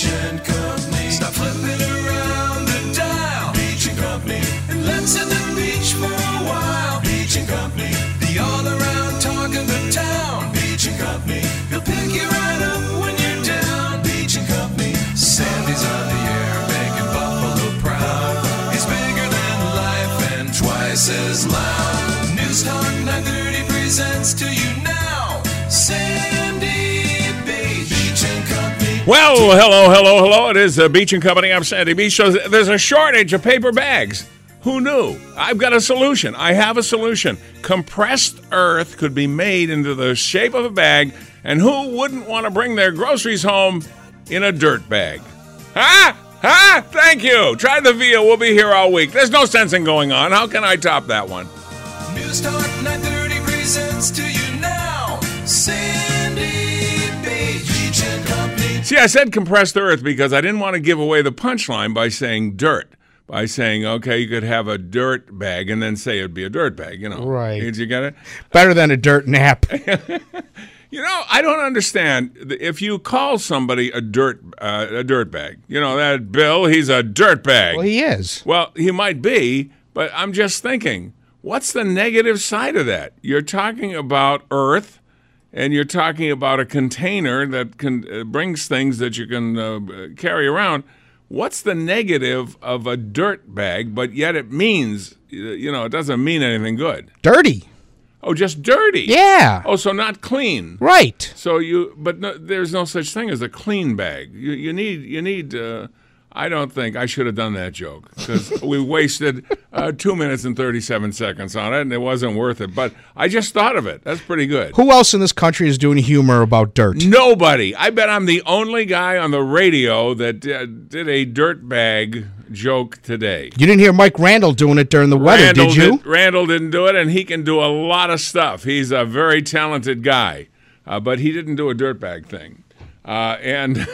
Beach and Company. Stop flipping around the dial. Beach and Company. And let's hit the beach for a while. Beach and Company. The all around talk of the town. Beach and Company. He'll pick you right up when you're down. Beach and Company. Sandy's on the air making Buffalo proud. He's bigger than life and twice as loud. News Talk 930 presents to you Well, hello, hello, hello. It is uh, Beach and Company. I'm Sandy Beach. So there's a shortage of paper bags. Who knew? I've got a solution. I have a solution. Compressed earth could be made into the shape of a bag, and who wouldn't want to bring their groceries home in a dirt bag? Huh? Huh? Thank you. Try the Via. We'll be here all week. There's no sense in going on. How can I top that one? See, I said compressed earth because I didn't want to give away the punchline by saying dirt. By saying, okay, you could have a dirt bag and then say it'd be a dirt bag, you know. Right. Did you get it? Better than a dirt nap. You know, I don't understand if you call somebody a dirt uh, a dirt bag. You know that Bill, he's a dirt bag. well, he is. Well, he might be, but I'm just thinking, what's the negative side of that? You're talking about Earth, and you're talking about a container that can uh, brings things that you can uh, carry around. What's the negative of a dirt bag? But yet it means, you know, it doesn't mean anything good. Dirty. Oh, just dirty. Yeah. Oh, so not clean. Right. So you, but no, there's no such thing as a clean bag. You, you need, you need. Uh, I don't think I should have done that joke because we wasted uh, two minutes and thirty-seven seconds on it, and it wasn't worth it. But I just thought of it. That's pretty good. Who else in this country is doing humor about dirt? Nobody. I bet I'm the only guy on the radio that uh, did a dirt bag joke today. You didn't hear Mike Randall doing it during the weather, Randall did you? Randall didn't do it, and he can do a lot of stuff. He's a very talented guy, uh, but he didn't do a dirt bag thing. Uh, and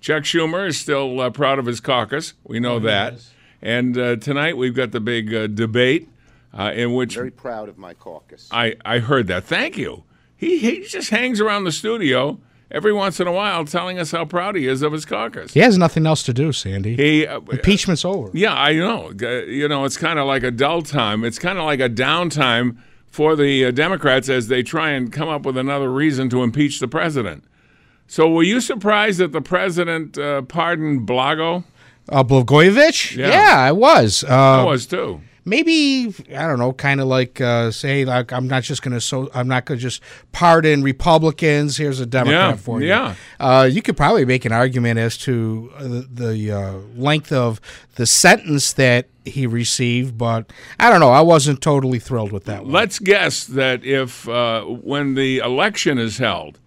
Chuck Schumer is still uh, proud of his caucus. We know that. And uh, tonight we've got the big uh, debate uh, in which Very proud of my caucus. I, I heard that. Thank you. He, he just hangs around the studio every once in a while telling us how proud he is of his caucus. He has nothing else to do, Sandy. He, uh, Impeachment's over. yeah, I know. Uh, You know, it's kind of like a dull time. It's kind of like a downtime for the uh, Democrats as they try and come up with another reason to impeach the president. So, were you surprised that the president uh, pardoned Blago? Uh, Blagojevich? Yeah. I was. I Uh, was too. maybe I don't know, kind of like uh, say like I'm not just gonna so I'm not gonna just pardon Republicans. Here's a Democrat Yeah, for you. yeah. Uh, you could probably make an argument as to uh, the, the uh, length of the sentence that he received, but I don't know. I wasn't totally thrilled with that one. Let's guess that if, uh, when the election is held,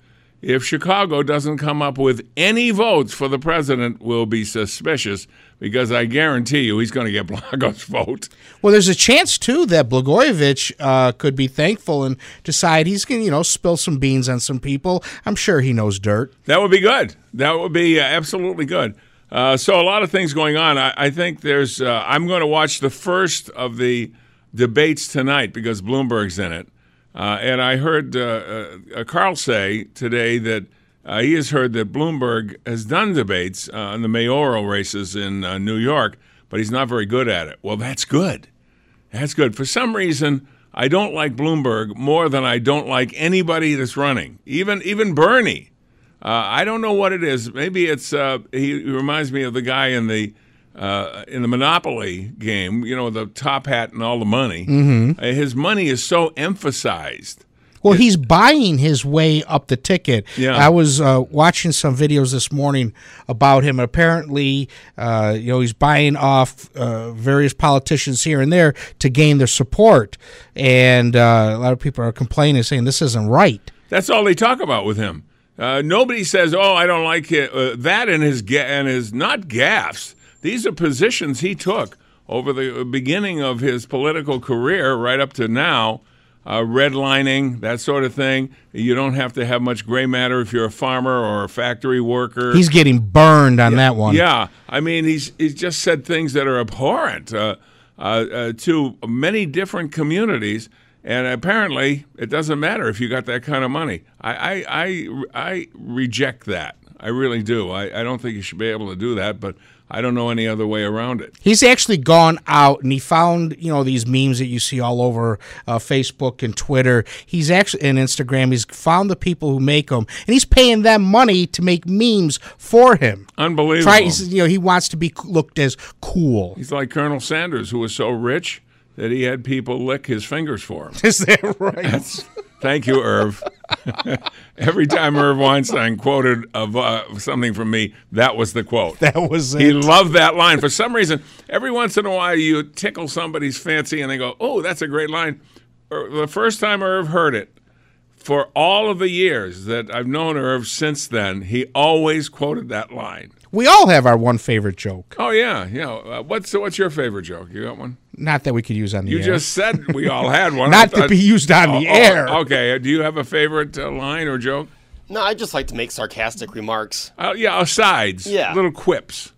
if Chicago doesn't come up with any votes for the president, we'll be suspicious because I guarantee you he's going to get Blago's vote. Well, there's a chance too that Blagojevich uh, could be thankful and decide he's gonna you know spill some beans on some people. I'm sure he knows dirt. That would be good. That would be uh, absolutely good. Uh, so a lot of things going on. I, I think there's. Uh, I'm going to watch the first of the debates tonight because Bloomberg's in it, uh, and I heard uh, uh, Carl say today that uh, he has heard that Bloomberg has done debates uh, on the mayoral races in uh, New York, but he's not very good at it. Well, that's good. That's good. For some reason, I don't like Bloomberg more than I don't like anybody that's running, even even Bernie. Uh, I don't know what it is. Maybe it's uh, he reminds me of the guy in the uh, in the Monopoly game. You know, the top hat and all the money. Mm-hmm. his money is so emphasized. Well, he's buying his way up the ticket. Yeah. I was uh, watching some videos this morning about him. Apparently, uh, you know, he's buying off uh, various politicians here and there to gain their support, and uh, a lot of people are complaining, saying this isn't right. That's all they talk about with him. Uh, nobody says, "Oh, I don't like it." Uh, that and his ga- and his not gaffes. These are positions he took over the beginning of his political career, right up to now. Uh, redlining, that sort of thing. You don't have to have much gray matter if you're a farmer or a factory worker. He's getting burned on that one. Yeah, I mean, he's he's just said things that are abhorrent uh, uh, uh, to many different communities, and apparently it doesn't matter if you got that kind of money. I I I, I reject that. I really do. I, I don't think you should be able to do that, but I don't know any other way around it. He's actually gone out and he found, you know, these memes that you see all over uh, Facebook and Twitter. He's actually and Instagram. He's found the people who make them, and he's paying them money to make memes for him. Unbelievable. Try, he's- you know, he wants to be looked as cool. He's like Colonel Sanders, who was so rich that he had people lick his fingers for him. Is that right? Thank you, Irv. Every time Irv Weinstein quoted of uh, something from me, that was the quote. that was He loved that line. For some reason, every once in a while, you tickle somebody's fancy and they go, "Oh, that's a great line." Er, The first time Irv heard it, for all of the years that I've known Irv since then, he always quoted that line. We all have our one favorite joke. Oh yeah, yeah. Uh, what's what's your favorite joke? You got one? Not that we could use on the air. You air. just said we all had one. I Not to be used on the Oh, oh, air. Okay. Do you have a favorite uh, line or joke? No, I just like to make sarcastic remarks. Uh, yeah, asides. Yeah. Little quips.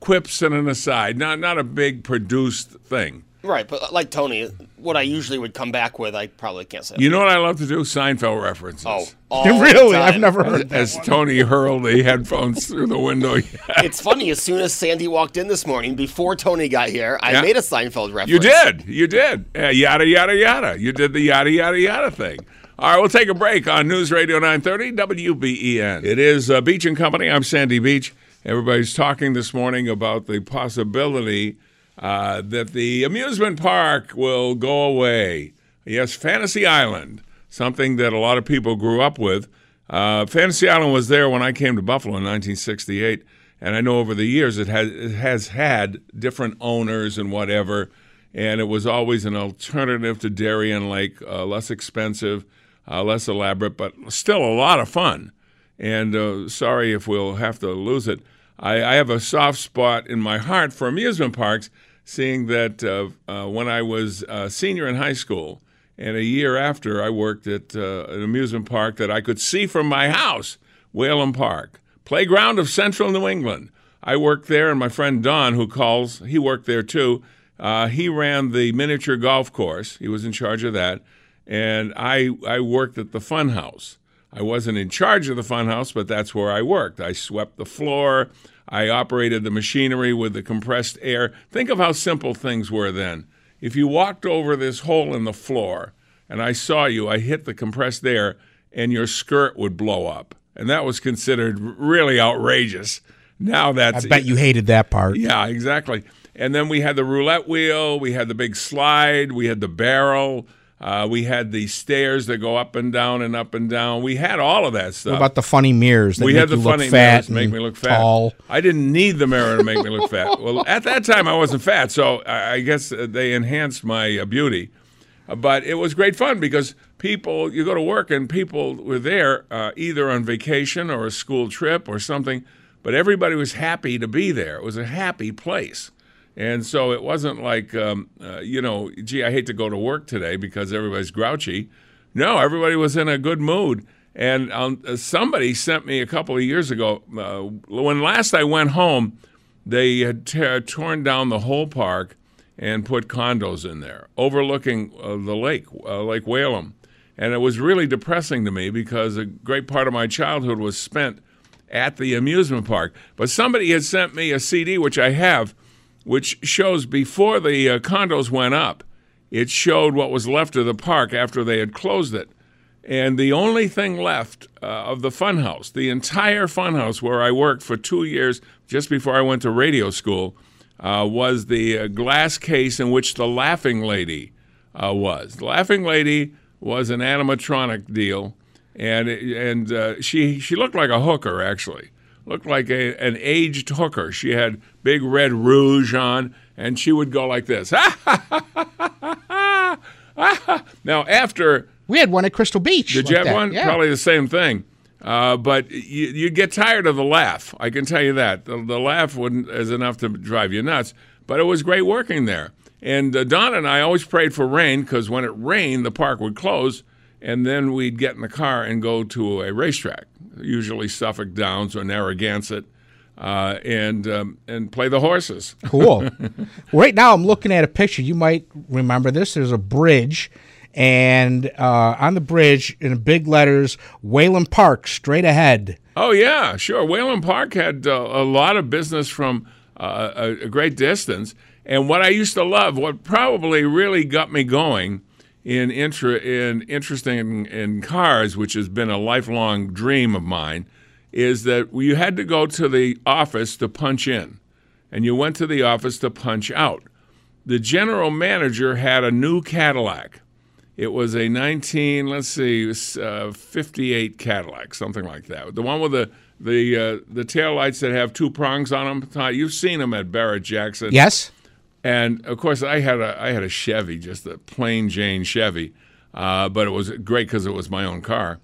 Quips and an aside. Not not a big produced thing. Right, but like Tony, what I usually would come back with, I probably can't say. You know what I love to do? Seinfeld references. Oh, really? I've never heard that. As Tony hurled the headphones through the window. It's funny. As soon as Sandy walked in this morning, before Tony got here, I Yeah. made a Seinfeld reference. You did. You did. Uh, yada, yada, yada. You did the yada, yada, yada thing. All right, we'll take a break on News Radio 930 WBEN. It is uh, Beach and Company. I'm Sandy Beach. Everybody's talking this morning about the possibility uh, that the amusement park will go away. Yes, Fantasy Island, something that a lot of people grew up with. Uh, Fantasy Island was there when I came to Buffalo in 1968, and I know over the years it has it has had different owners and whatever, and it was always an alternative to Darien Lake, uh, less expensive, uh, less elaborate, but still a lot of fun. And uh, sorry if we'll have to lose it. I, I have a soft spot in my heart for amusement parks, seeing that uh, uh, when I was a senior in high school, and a year after, I worked at uh, an amusement park that I could see from my house, Whalom Park, playground of central New England. I worked there, and my friend Don, who calls, he worked there too. Uh, he ran the miniature golf course. He was in charge of that, and I I worked at the fun house. I wasn't in charge of the funhouse, but that's where I worked. I swept the floor. I operated the machinery with the compressed air. Think of how simple things were then. If you walked over this hole in the floor and I saw you, I hit the compressed air and your skirt would blow up. And that was considered really outrageous. Now that's. I bet you hated that part. yeah, exactly. And then we had the roulette wheel, we had the big slide, we had the barrel, uh, we had the stairs that go up and down and up and down. We had all of that stuff. What about the funny mirrors that we make had the funny fat mirrors to make me look fat. tall? I didn't need the mirror to make me look fat. Well, at that time I wasn't fat, so I I guess uh, they enhanced my uh, beauty. Uh, But it was great fun because people, you go to work and people were there uh, either on vacation or a school trip or something, but everybody was happy to be there. It was a happy place. And so it wasn't like, um, uh, you know, gee, I hate to go to work today because everybody's grouchy. No, everybody was in a good mood. And um, uh, somebody sent me a couple of years ago, uh, when last I went home, they had t- torn down the whole park and put condos in there, overlooking uh, the lake, uh, Lake Whalom. And it was really depressing to me because a great part of my childhood was spent at the amusement park. But somebody had sent me a CD, which I have, which shows before the uh, condos went up, it showed what was left of the park after they had closed it. And the only thing left uh, of the funhouse, the entire funhouse where I worked for two years just before I went to radio school, uh, was the uh, glass case in which the Laughing Lady uh, was. The Laughing Lady was an animatronic deal, and and uh, she she looked like a hooker actually, looked like a, an aged hooker. She had big red rouge on, and she would go like this. now after We had one at Crystal Beach. did like you have that. one? Yeah. Probably the same thing. Uh, but you, you get tired of the laugh. I can tell you that the, the laugh wouldn't is enough to drive you nuts. But it was great working there. And uh, Don and I always prayed for rain because when it rained, the park would close, and then we'd get in the car and go to a racetrack, usually Suffolk Downs or Narragansett, uh, and um, and play the horses. Cool. right now, I'm looking at a picture. You might remember this. There's a bridge, and uh, on the bridge, in big letters, Whalom Park, straight ahead. Oh yeah, sure. Whalom Park had uh, a lot of business from uh, a, a great distance, and what I used to love, what probably really got me going in intra, in interesting in, cars, which has been a lifelong dream of mine, is that you had to go to the office to punch in, and you went to the office to punch out. The general manager had a new Cadillac. It was a 19, let's see, uh, 58 Cadillac, something like that. The one with the the uh, the tail lights that have two prongs on them. You've seen them at Barrett Jackson. Yes. And of course, I had a I had a Chevy, just a plain Jane Chevy, uh, but it was great because it was my own car.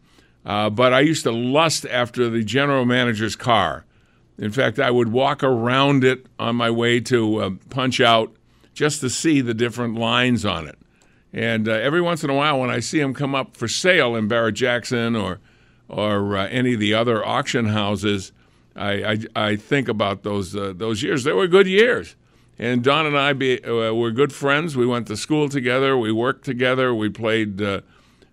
Uh, but I used to lust after the general manager's car. In fact, I would walk around it on my way to uh, punch out just to see the different lines on it. And uh, every once in a while, when I see them come up for sale in Barrett Jackson or or uh, any of the other auction houses, I, I, I think about those uh, those years. They were good years. And Don and I be, uh, were good friends. We went to school together. We worked together. We played uh,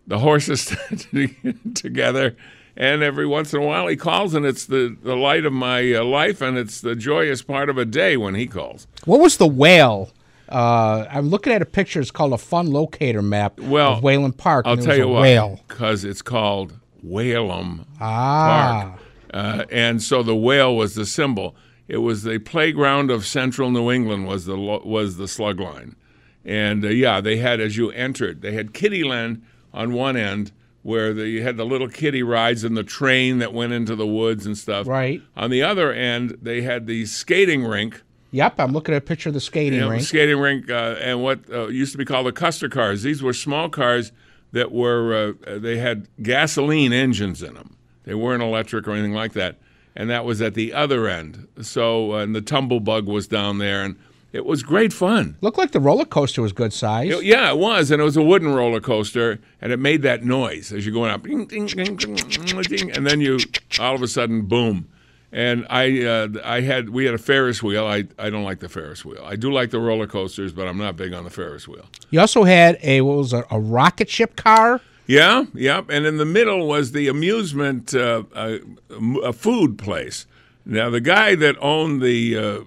the horses together. And every once in a while he calls, and it's the, the light of my uh, life, and it's the joyous part of a day when he calls. What was the whale? Uh, I'm looking at a picture. It's called a fun locator map Well, of Whalom Park. I'll and tell you what, Whale. because it's called Whalom Ah. Park. Uh, and so the whale was the symbol. It was the playground of central New England was the was the slug line, and uh, yeah, they had as you entered, they had Kiddieland on one end where the, you had the little kiddie rides and the train that went into the woods and stuff. Right. On the other end, they had the skating rink. Yep, I'm looking at a picture of the skating you know, rink. skating rink, uh, and what uh, used to be called the Custer cars. These were small cars that were uh, they had gasoline engines in them. They weren't electric or anything like that, and that was at the other end. So, uh, and the tumble bug was down there, and it was great fun. Looked like the roller coaster was good size. It- yeah, it was, and it was a wooden roller coaster, and it made that noise as you're going up, ding, ding, ding, ding, ding, ding, and then you all of a sudden, boom. And I, uh, I had, we had a Ferris wheel. I, I don't like the Ferris wheel. I do like the roller coasters, but I'm not big on the Ferris wheel. You also had a what was it, a rocket ship car? Yeah, yep. And in the middle was the amusement uh, uh, m- a food place. Now the guy that owned the uh, uh,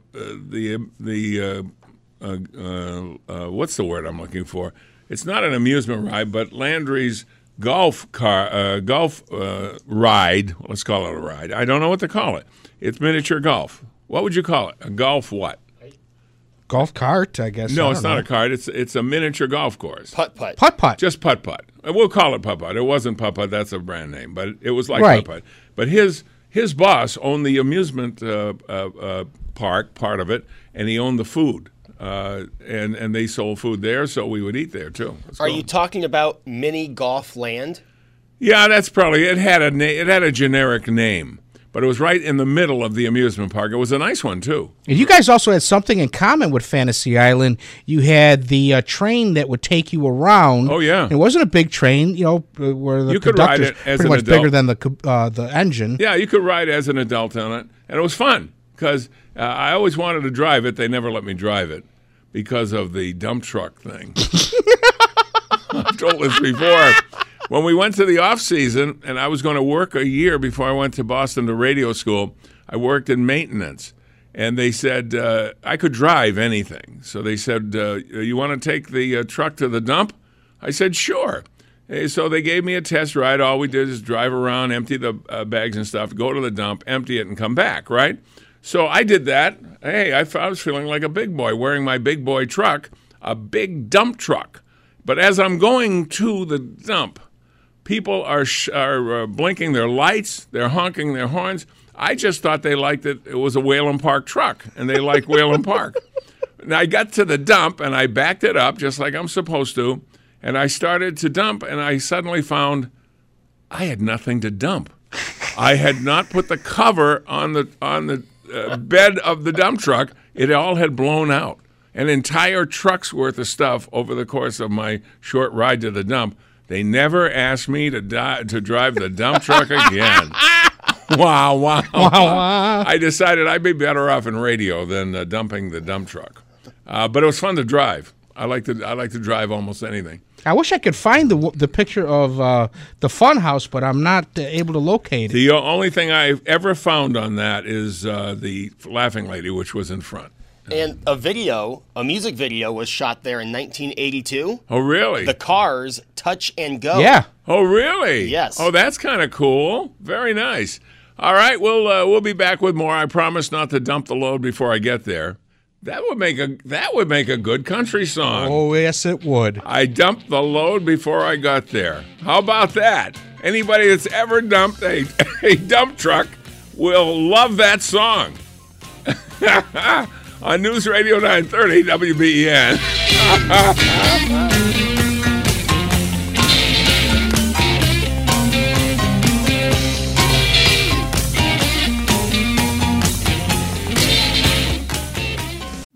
the the uh, uh, uh, uh, what's the word I'm looking for? It's not an amusement ride, but Landry's golf car uh, golf uh, ride. Let's call it a ride. I don't know what to call it. It's miniature golf. What would you call it? A golf what? Golf cart, I guess. No, I it's don't not know. a cart. It's it's a miniature golf course. Putt putt. putt putt. Just putt putt. We'll call it putt putt. It wasn't putt putt. That's a brand name, but it was like Right. putt putt. But his his boss owned the amusement uh, uh, uh, park part of it, and he owned the food. Uh, and and they sold food there, so we would eat there too. Let's Are go. you talking about mini golf land? yeah, that's probably it. Had a na- it had a generic name, but it was right in the middle of the amusement park. It was a nice one too. And you guys also had something in common with Fantasy Island. You had the uh, train that would take you around. Oh, yeah. it wasn't a big train, you know, uh, where the You could ride it as pretty much adult. bigger than the uh, the engine. Yeah, you could ride as an adult on it, and it was fun because uh, I always wanted to drive it. They never let me drive it because of the dump truck thing. I've told this before. When we went to the off season, and I was going to work a year before I went to Boston to radio school, I worked in maintenance. And they said uh, I could drive anything. So they said, uh, "You want to take the uh, truck to the dump?" I said, "Sure." Eh, So they gave me a test ride. All we did is drive around, empty the uh, bags and stuff, go to the dump, empty it, and come back. Right. So I did that. Hey, I was feeling like a big boy wearing my big boy truck, a big dump truck. But as I'm going to the dump, people are sh- are uh, blinking their lights, they're honking their horns. I just thought they liked it. It was a Whalom Park truck, and they like Whalom Park. And I got to the dump, and I backed it up just like I'm supposed to, and I started to dump, and I suddenly found I had nothing to dump. I had not put the cover on the on the uh, bed of the dump truck. It all had blown out. An entire truck's worth of stuff over the course of my short ride to the dump. They never asked me to di- to drive the dump truck again. wow, wow, wow. I decided I'd be better off in radio than uh, dumping the dump truck. Uh, but it was fun to drive. I like to I like to drive almost anything. I wish I could find the the picture of uh, the fun house, but I'm not uh, able to locate it. The only thing I've ever found on that is uh, the laughing lady, which was in front. And a video, a music video, was shot there in 1982. Oh, really? The Cars Touch and Go. Yeah. oh, really? Yes. Oh, that's kind of cool. Very nice. All right, we'll uh, we'll be back with more. I promise not to dump the load before I get there. That would make a that would make a good country song. Oh yes, it would. I dumped the load before I got there. How about that? Anybody that's ever dumped a, a dump truck will love that song. On News Radio 930 WBEN.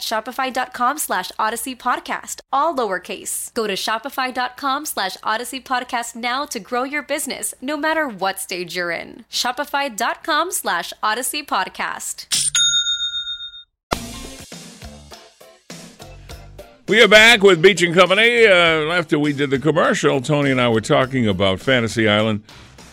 shopify.com slash odyssey podcast, all lowercase. Go to shopify.com slash odyssey podcast now to grow your business, no matter what stage you're in. Shopify.com slash odyssey podcast. We are back with Beach and Company. Uh, after we did the commercial, Tony and I were talking about Fantasy Island.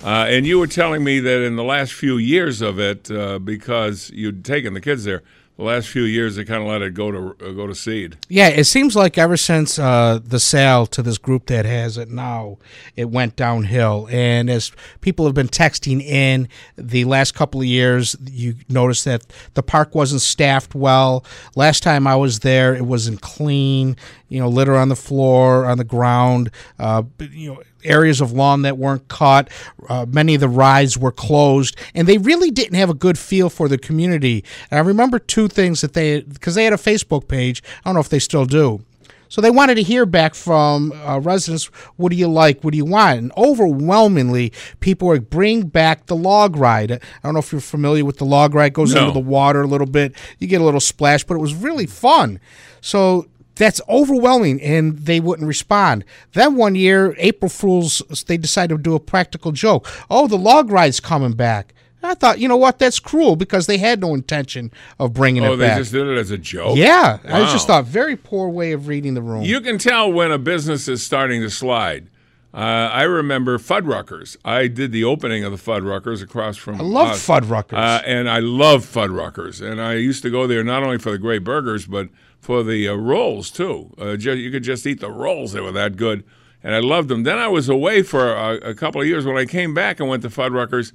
Uh, and you were telling me that in the last few years of it, uh, because you'd taken the kids there, the last few years they kind of let it go to uh, go to seed. Yeah, it seems like ever since uh, the sale to this group that has it now, it went downhill. And as people have been texting in the last couple of years, you notice that the park wasn't staffed well. Last time I was there, it wasn't clean. You know, litter on the floor, on the ground. Uh, you know areas of lawn that weren't cut. Uh, many of the rides were closed, and they really didn't have a good feel for the community. And I remember two things that they, because they had a Facebook page. I don't know if they still do. So they wanted to hear back from uh, residents. What do you like? What do you want? And overwhelmingly, people were bring back the log ride. I don't know if you're familiar with the log ride. It goes No. into the water a little bit. You get a little splash, but it was really fun. So that's overwhelming, and they wouldn't respond. Then one year, April Fools, they decided to do a practical joke. Oh, the log ride's coming back. I thought, you know what? That's cruel because they had no intention of bringing Oh, it back. Oh, they just did it as a joke? yeah, I just Wow. thought very poor way of reading the room. You can tell when a business is starting to slide. Uh, I remember Fuddruckers. I did the opening of the Fuddruckers across from. I love us. Fuddruckers. Uh, and I love Fuddruckers. And I used to go there not only for the great burgers, but for the uh, rolls too. Uh, you could just eat the rolls; they were that good. and I loved them. Then I was away for a, a couple of years. When I came back and went to Fuddruckers,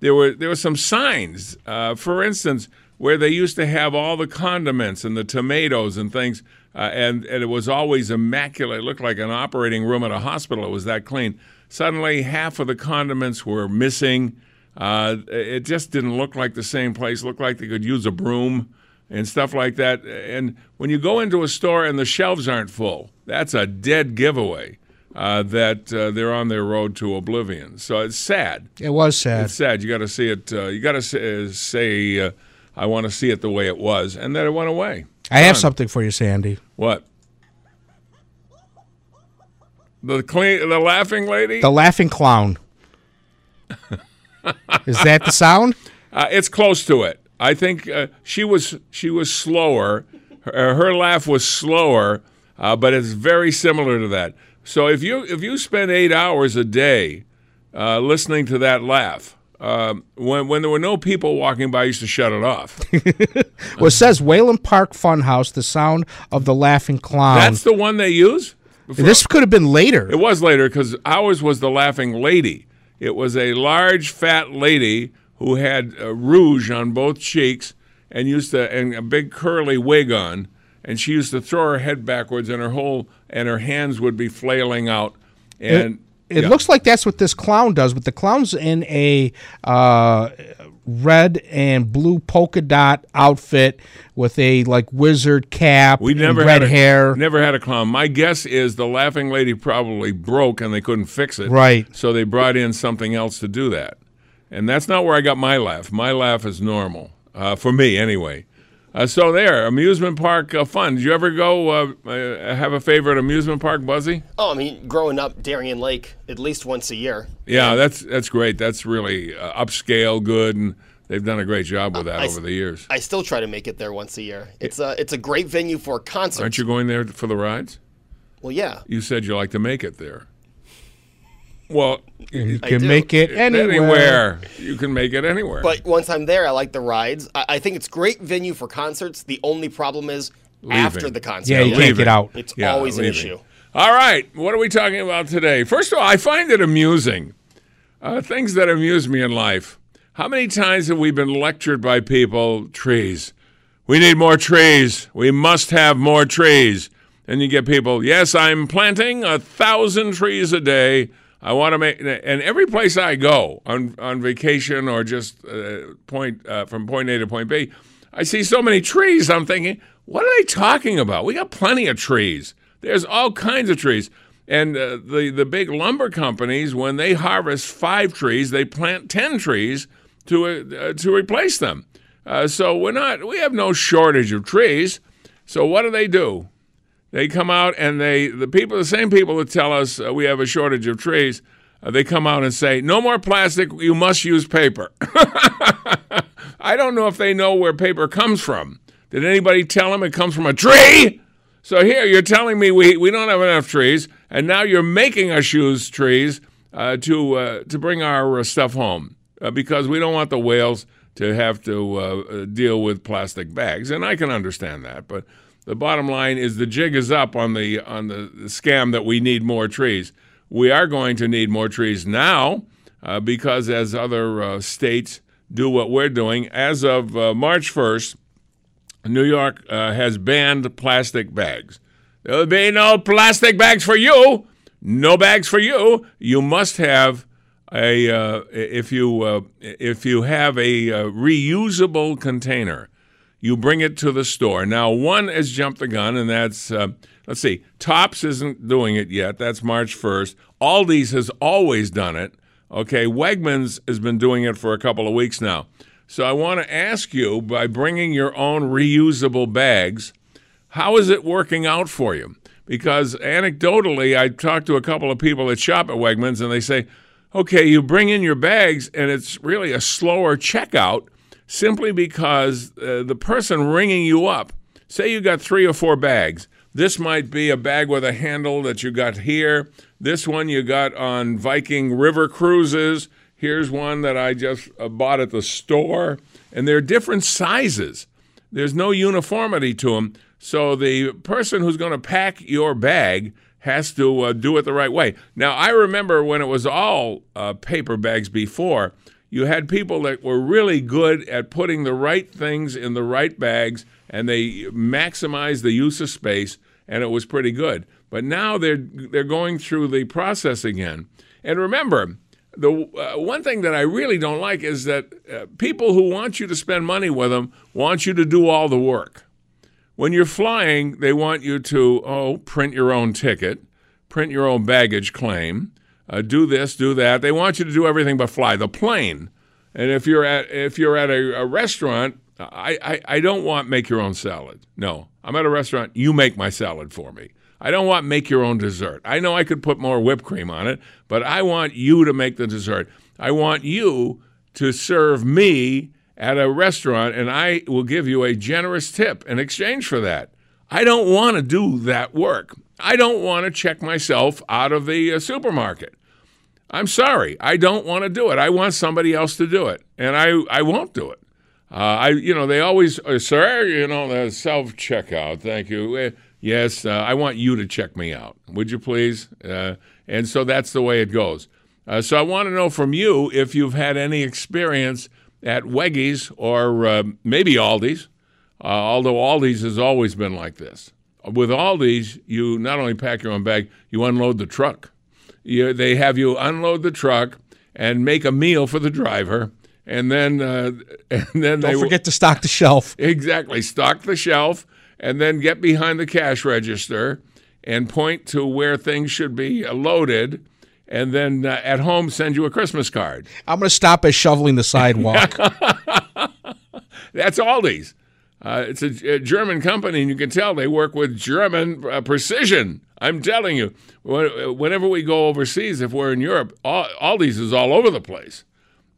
there were there were some signs. Uh, for instance, where they used to have all the condiments and the tomatoes and things, uh, and and it was always immaculate. It looked like an operating room at a hospital. It was that clean. Suddenly, half of the condiments were missing. Uh, it just didn't look like the same place. It looked like they could use a broom and stuff like that. And when you go into a store and the shelves aren't full, that's a dead giveaway uh, that uh, they're on their road to oblivion. So it's sad. It was sad. It's sad. You got to see it. Uh, you got to say, say uh, I want to see it the way it was, and then it went away. I have something for you, Sandy. What? The clean, the laughing lady. The laughing clown. Is that the sound? Uh, it's close to it. I think uh, she was she was slower. Her, her laugh was slower, uh, but it's very similar to that. So if you if you spend eight hours a day uh, listening to that laugh, um, when when there were no people walking by, I used to shut it off. Well, it says Whalom Park Funhouse, the sound of the laughing clown. That's the one they use. this could have been later. It was later because ours was the laughing lady. It was a large, fat lady who had uh, rouge on both cheeks and used to and a big curly wig on, and she used to throw her head backwards, and her whole and her hands would be flailing out. And It yeah. looks like that's what this clown does, but the clown's in a uh, red and blue polka dot outfit with a like wizard cap we and never red had a, hair. Never had a clown. My guess is the laughing lady probably broke and they couldn't fix it. Right. So they brought in something else to do that, and that's not where I got my laugh. My laugh is normal uh, for me anyway. Uh, so there, amusement park uh, fun. Did you ever go uh, uh, have a favorite amusement park, Buzzy? Oh, I mean, growing up, Darien Lake at least once a year. Yeah, that's that's great. That's really uh, upscale, good, and they've done a great job with that I- over the years. I still try to make it there once a year. It's a it's a great venue for concerts. Aren't you going there for the rides? Well, yeah. You said you like to make it there. Well, you I can do. make it anywhere. anywhere. You can make it anywhere. But once I'm there, I like the rides. I, I think it's great venue for concerts. The only problem is after the concert. Yeah, you can't Leaving. get out. It's Yeah, always an issue. All right, what are we talking about today? First of all, I find it amusing. Uh, things that amuse me in life. How many times have we been lectured by people? Trees. We need more trees. We must have more trees. And you get people, yes, I'm planting a thousand trees a day. I want to make, and every place I go on, on vacation or just uh, point uh, from point A to point B, I see so many trees. I'm thinking, what are they talking about? We got plenty of trees. There's all kinds of trees. And uh, the, the big lumber companies, when they harvest five trees, they plant 10 trees to, uh, to replace them. Uh, so we're not, we have no shortage of trees. So what do they do? They come out and they, the people, the same people that tell us uh, we have a shortage of trees, uh, they come out and say, no more plastic, you must use paper. I don't know if they know where paper comes from. Did anybody tell them it comes from a tree? So here you're telling me we, we don't have enough trees, and now you're making us use trees uh, to uh, to bring our uh, stuff home uh, because we don't want the whales to have to uh, deal with plastic bags, and I can understand that. But the bottom line is the jig is up on the on the, scam that we need more trees. We are going to need more trees now uh, because as other uh, states do what we're doing, as of uh, March 1st, New York uh, has banned plastic bags. There'll be no plastic bags for you. No bags for you. You must have a uh, if you uh, if you have a reusable container, you bring it to the store. Now, one has jumped the gun, and that's uh, let's see. Tops isn't doing it yet. That's March first. Aldi's has always done it. Okay, Wegmans has been doing it for a couple of weeks now. So I want to ask you by bringing your own reusable bags, how is it working out for you? Because anecdotally, I talked to a couple of people that shop at Wegmans and they say, okay, you bring in your bags and it's really a slower checkout simply because uh, the person ringing you up, say you got three or four bags. This might be a bag with a handle that you got here. This one you got on Viking River Cruises. Here's one that I just uh, bought at the store. And they're different sizes. There's no uniformity to them. So the person who's going to pack your bag has to uh, do it the right way. Now, I remember when it was all uh, paper bags before, you had people that were really good at putting the right things in the right bags and they maximized the use of space and it was pretty good. But now they're they're going through the process again. And remember, the uh, one thing that I really don't like is that uh, people who want you to spend money with them want you to do all the work. When you're flying, they want you to oh print your own ticket, print your own baggage claim, uh, do this, do that. They want you to do everything but fly the plane. And if you're at if you're at a, a restaurant, I, I I don't want make your own salad. No, I'm at a restaurant. You make my salad for me. I don't want make your own dessert. I know I could put more whipped cream on it, but I want you to make the dessert. I want you to serve me at a restaurant, and I will give you a generous tip in exchange for that. I don't want to do that work. I don't want to check myself out of the uh, supermarket. I'm sorry. I don't want to do it. I want somebody else to do it, and I, I won't do it. Uh, I, you know, they always, uh, sir, you know, the self checkout. Thank you. Uh, yes, uh, I want you to check me out. Would you please? Uh, and so that's the way it goes. Uh, so I want to know from you if you've had any experience at Weggies or uh, maybe Aldi's, although Aldi's has always been like this. With Aldi's, you not only pack your own bag, you unload the truck. You, they have you unload the truck and make a meal for the driver, and then uh, and then they Don't forget to stock the shelf. Exactly. Stock the shelf and then get behind the cash register and point to where things should be loaded. And then uh, at home, send you a Christmas card. I'm going to stop at shoveling the sidewalk. That's Aldi's. Uh, it's a, a German company, and you can tell they work with German uh, precision. I'm telling you, whenever we go overseas, if we're in Europe, Al- Aldi's is all over the place.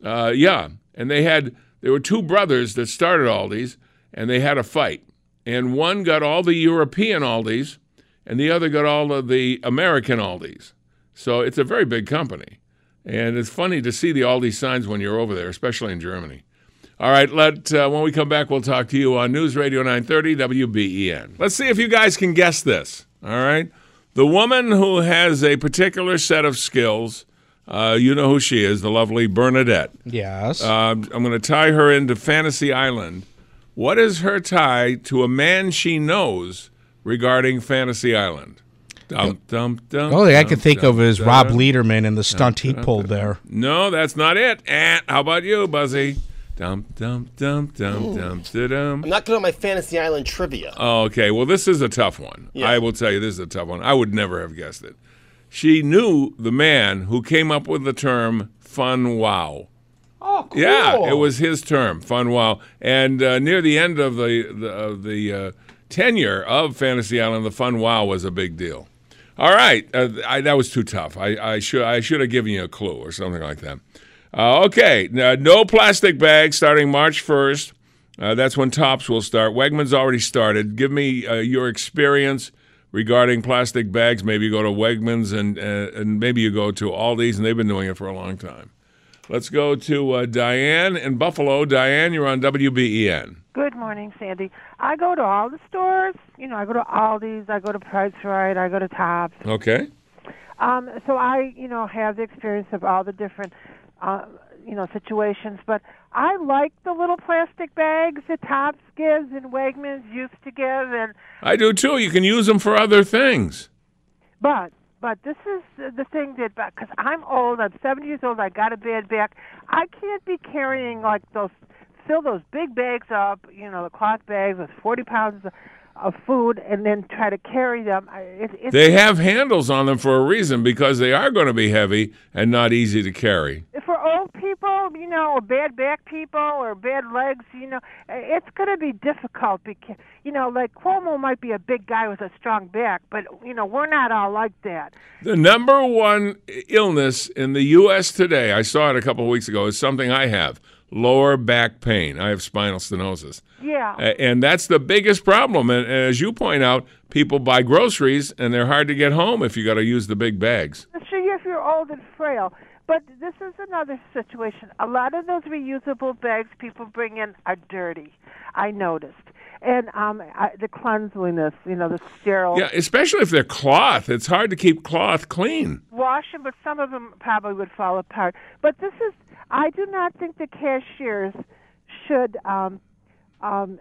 Uh, yeah, and they had there were two brothers that started Aldi's, and they had a fight, and one got all the European Aldi's, and the other got all of the American Aldi's. So it's a very big company, and it's funny to see the Aldi signs when you're over there, especially in Germany. All right, let uh, when we come back, we'll talk to you on News Radio 930 WBEN. Let's see if you guys can guess this. All right, the woman who has a particular set of skills. Uh, you know who she is, the lovely Bernadette. yes. Um, I'm going to tie her into Fantasy Island. What is her tie to a man she knows regarding Fantasy Island? Dum, dum, dum, the only thing I can think of is Rob. Lederman and the stunt he pulled there. No, that's not it. Eh, how about you, Buzzy? Dum dum dum dum dum dum. I'm not good at my Fantasy Island trivia. Oh, okay. Well, this is a tough one. Yeah. I will tell you, this is a tough one. I would never have guessed it. She knew the man who came up with the term "fun wow." Oh, cool. Yeah, it was his term, Fun Wow. And uh, near the end of the the, of the uh, tenure of Fantasy Island, the Fun Wow was a big deal. All right, uh, I, that was too tough. I, I should I should have given you a clue or something like that. Uh, okay, now, no plastic bags starting March first. Uh, that's when Tops will start. Wegmans already started. Give me uh, your experience regarding plastic bags. Maybe you go to Wegmans and uh, and maybe you go to Aldi's, and they've been doing it for a long time. Let's go to uh, Diane in Buffalo. Diane, you're on WBEN. Good morning, Sandy. I go to all the stores. You know, I go to Aldi's, I go to Price Rite, I go to Tops. Okay. Um, so I, you know, have the experience of all the different, uh, you know, situations. But I like the little plastic bags that Tops gives and Wegmans used to give. And I do too. You can use them for other things. but but this is the- thing that because I'm old, I'm 70 years old, I got a bad back. I can't be carrying like those fill those big bags up, you know, the cloth bags with 40 pounds of- of food, and then try to carry them. It, They have handles on them for a reason because they are going to be heavy and not easy to carry. for old people, you know, or bad back people or bad legs, you know, it's going to be difficult because, you know, like Cuomo might be a big guy with a strong back, but you know, we're not all like that. The number one illness in the U.S. today, I saw it a couple of weeks ago, is something I have lower back pain. I have spinal stenosis. Yeah. And that's the biggest problem. And as you point out, people buy groceries and they're hard to get home if you got to use the big bags. Sure, if you're old and frail, But this is another situation. A lot of those reusable bags people bring in are dirty. I noticed, and um, I, the cleanliness, you know, the sterile. Yeah, especially if they're cloth. It's hard to keep cloth clean. wash them, but some of them probably would fall apart. But this is, I do not think the cashiers should um, um,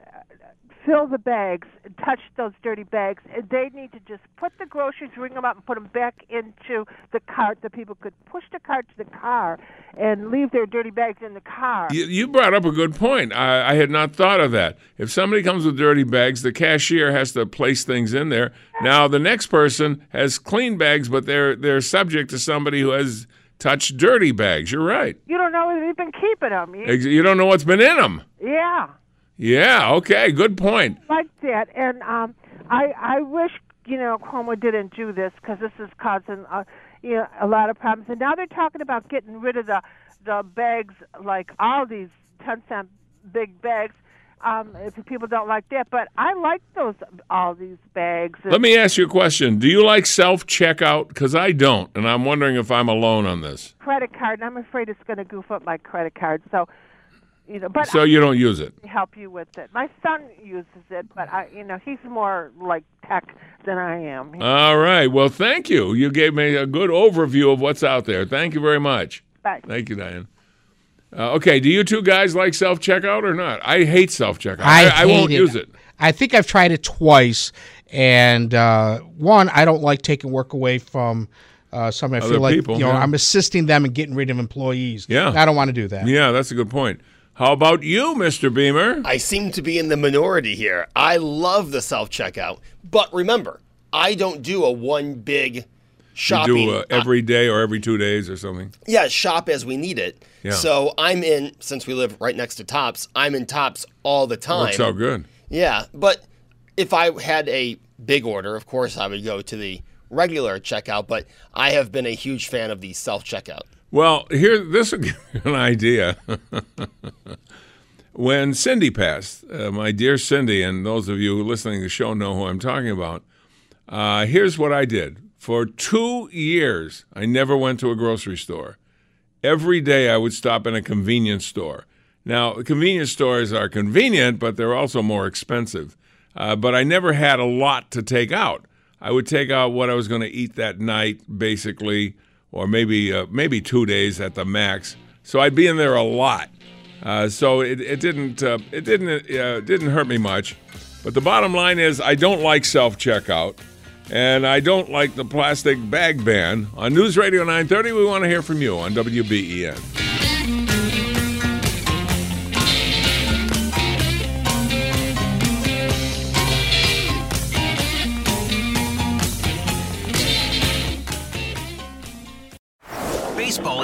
fill the bags, touch those dirty bags. And they need to just put the groceries, ring them up, and put them back into the cart. The people could push the cart to the car and leave their dirty bags in the car. You, you brought up a good point. I, I had not thought of that. If somebody comes with dirty bags, the cashier has to place things in there. Now the next person has clean bags, but they're they're subject to somebody who has touched dirty bags. You're right. You don't know if they've been keeping them. You, You don't know what's been in them. yeah. Yeah. Okay. Good point. like that, and um, I I wish you know Cuomo didn't do this because this is causing uh, you know a lot of problems. And now they're talking about getting rid of the the bags like all these ten cent big bags. Um, if people don't like that, but I like those all these bags. Let me ask you a question. Do you like self checkout? Because I don't, and I'm wondering if I'm alone on this. credit card, and I'm afraid it's going to goof up my credit card. So, you know, but So you don't use it. Help you with it. My son uses it, but I, you know, he's more like tech than I am. All right. Well, thank you. You gave me a good overview of what's out there. Thank you very much. Bye. Thank you, Diane. Uh, okay. Do you two guys like self checkout or not? I hate self checkout. I, I, won't hate use it. I think I've tried it twice, and uh, one, I don't like taking work away from uh, somebody. I Other feel like people, you know yeah. I'm assisting them and getting rid of employees. Yeah. I don't want to do that. Yeah, that's a good point. How about you, Mr. Beamer? I seem to be in the minority here. I love the self checkout, but remember, I don't do a one big You shopping. do uh, every day or every two days or something. yeah, shop as we need it. Yeah. So I'm in since we live right next to Tops. I'm in Tops all the time. Works out good. Yeah, but if I had a big order, of course I would go to the regular checkout. But I have been a huge fan of the self checkout. Well, here, this will give you an idea. when Cindy passed, uh, my dear Cindy, and those of you listening to the show know who I'm talking about, uh, here's what I did. For two years, I never went to a grocery store. Every day, I would stop in a convenience store. Now, convenience stores are convenient, but they're also more expensive. Uh, but I never had a lot to take out. I would take out what I was going to eat that night, basically, or maybe uh, maybe two days at the max. So I'd be in there a lot. Uh, so it, it didn't uh, it didn't uh, didn't hurt me much. But the bottom line is, I don't like self checkout, and I don't like the plastic bag ban. On News Radio 930, we want to hear from you on WBEN.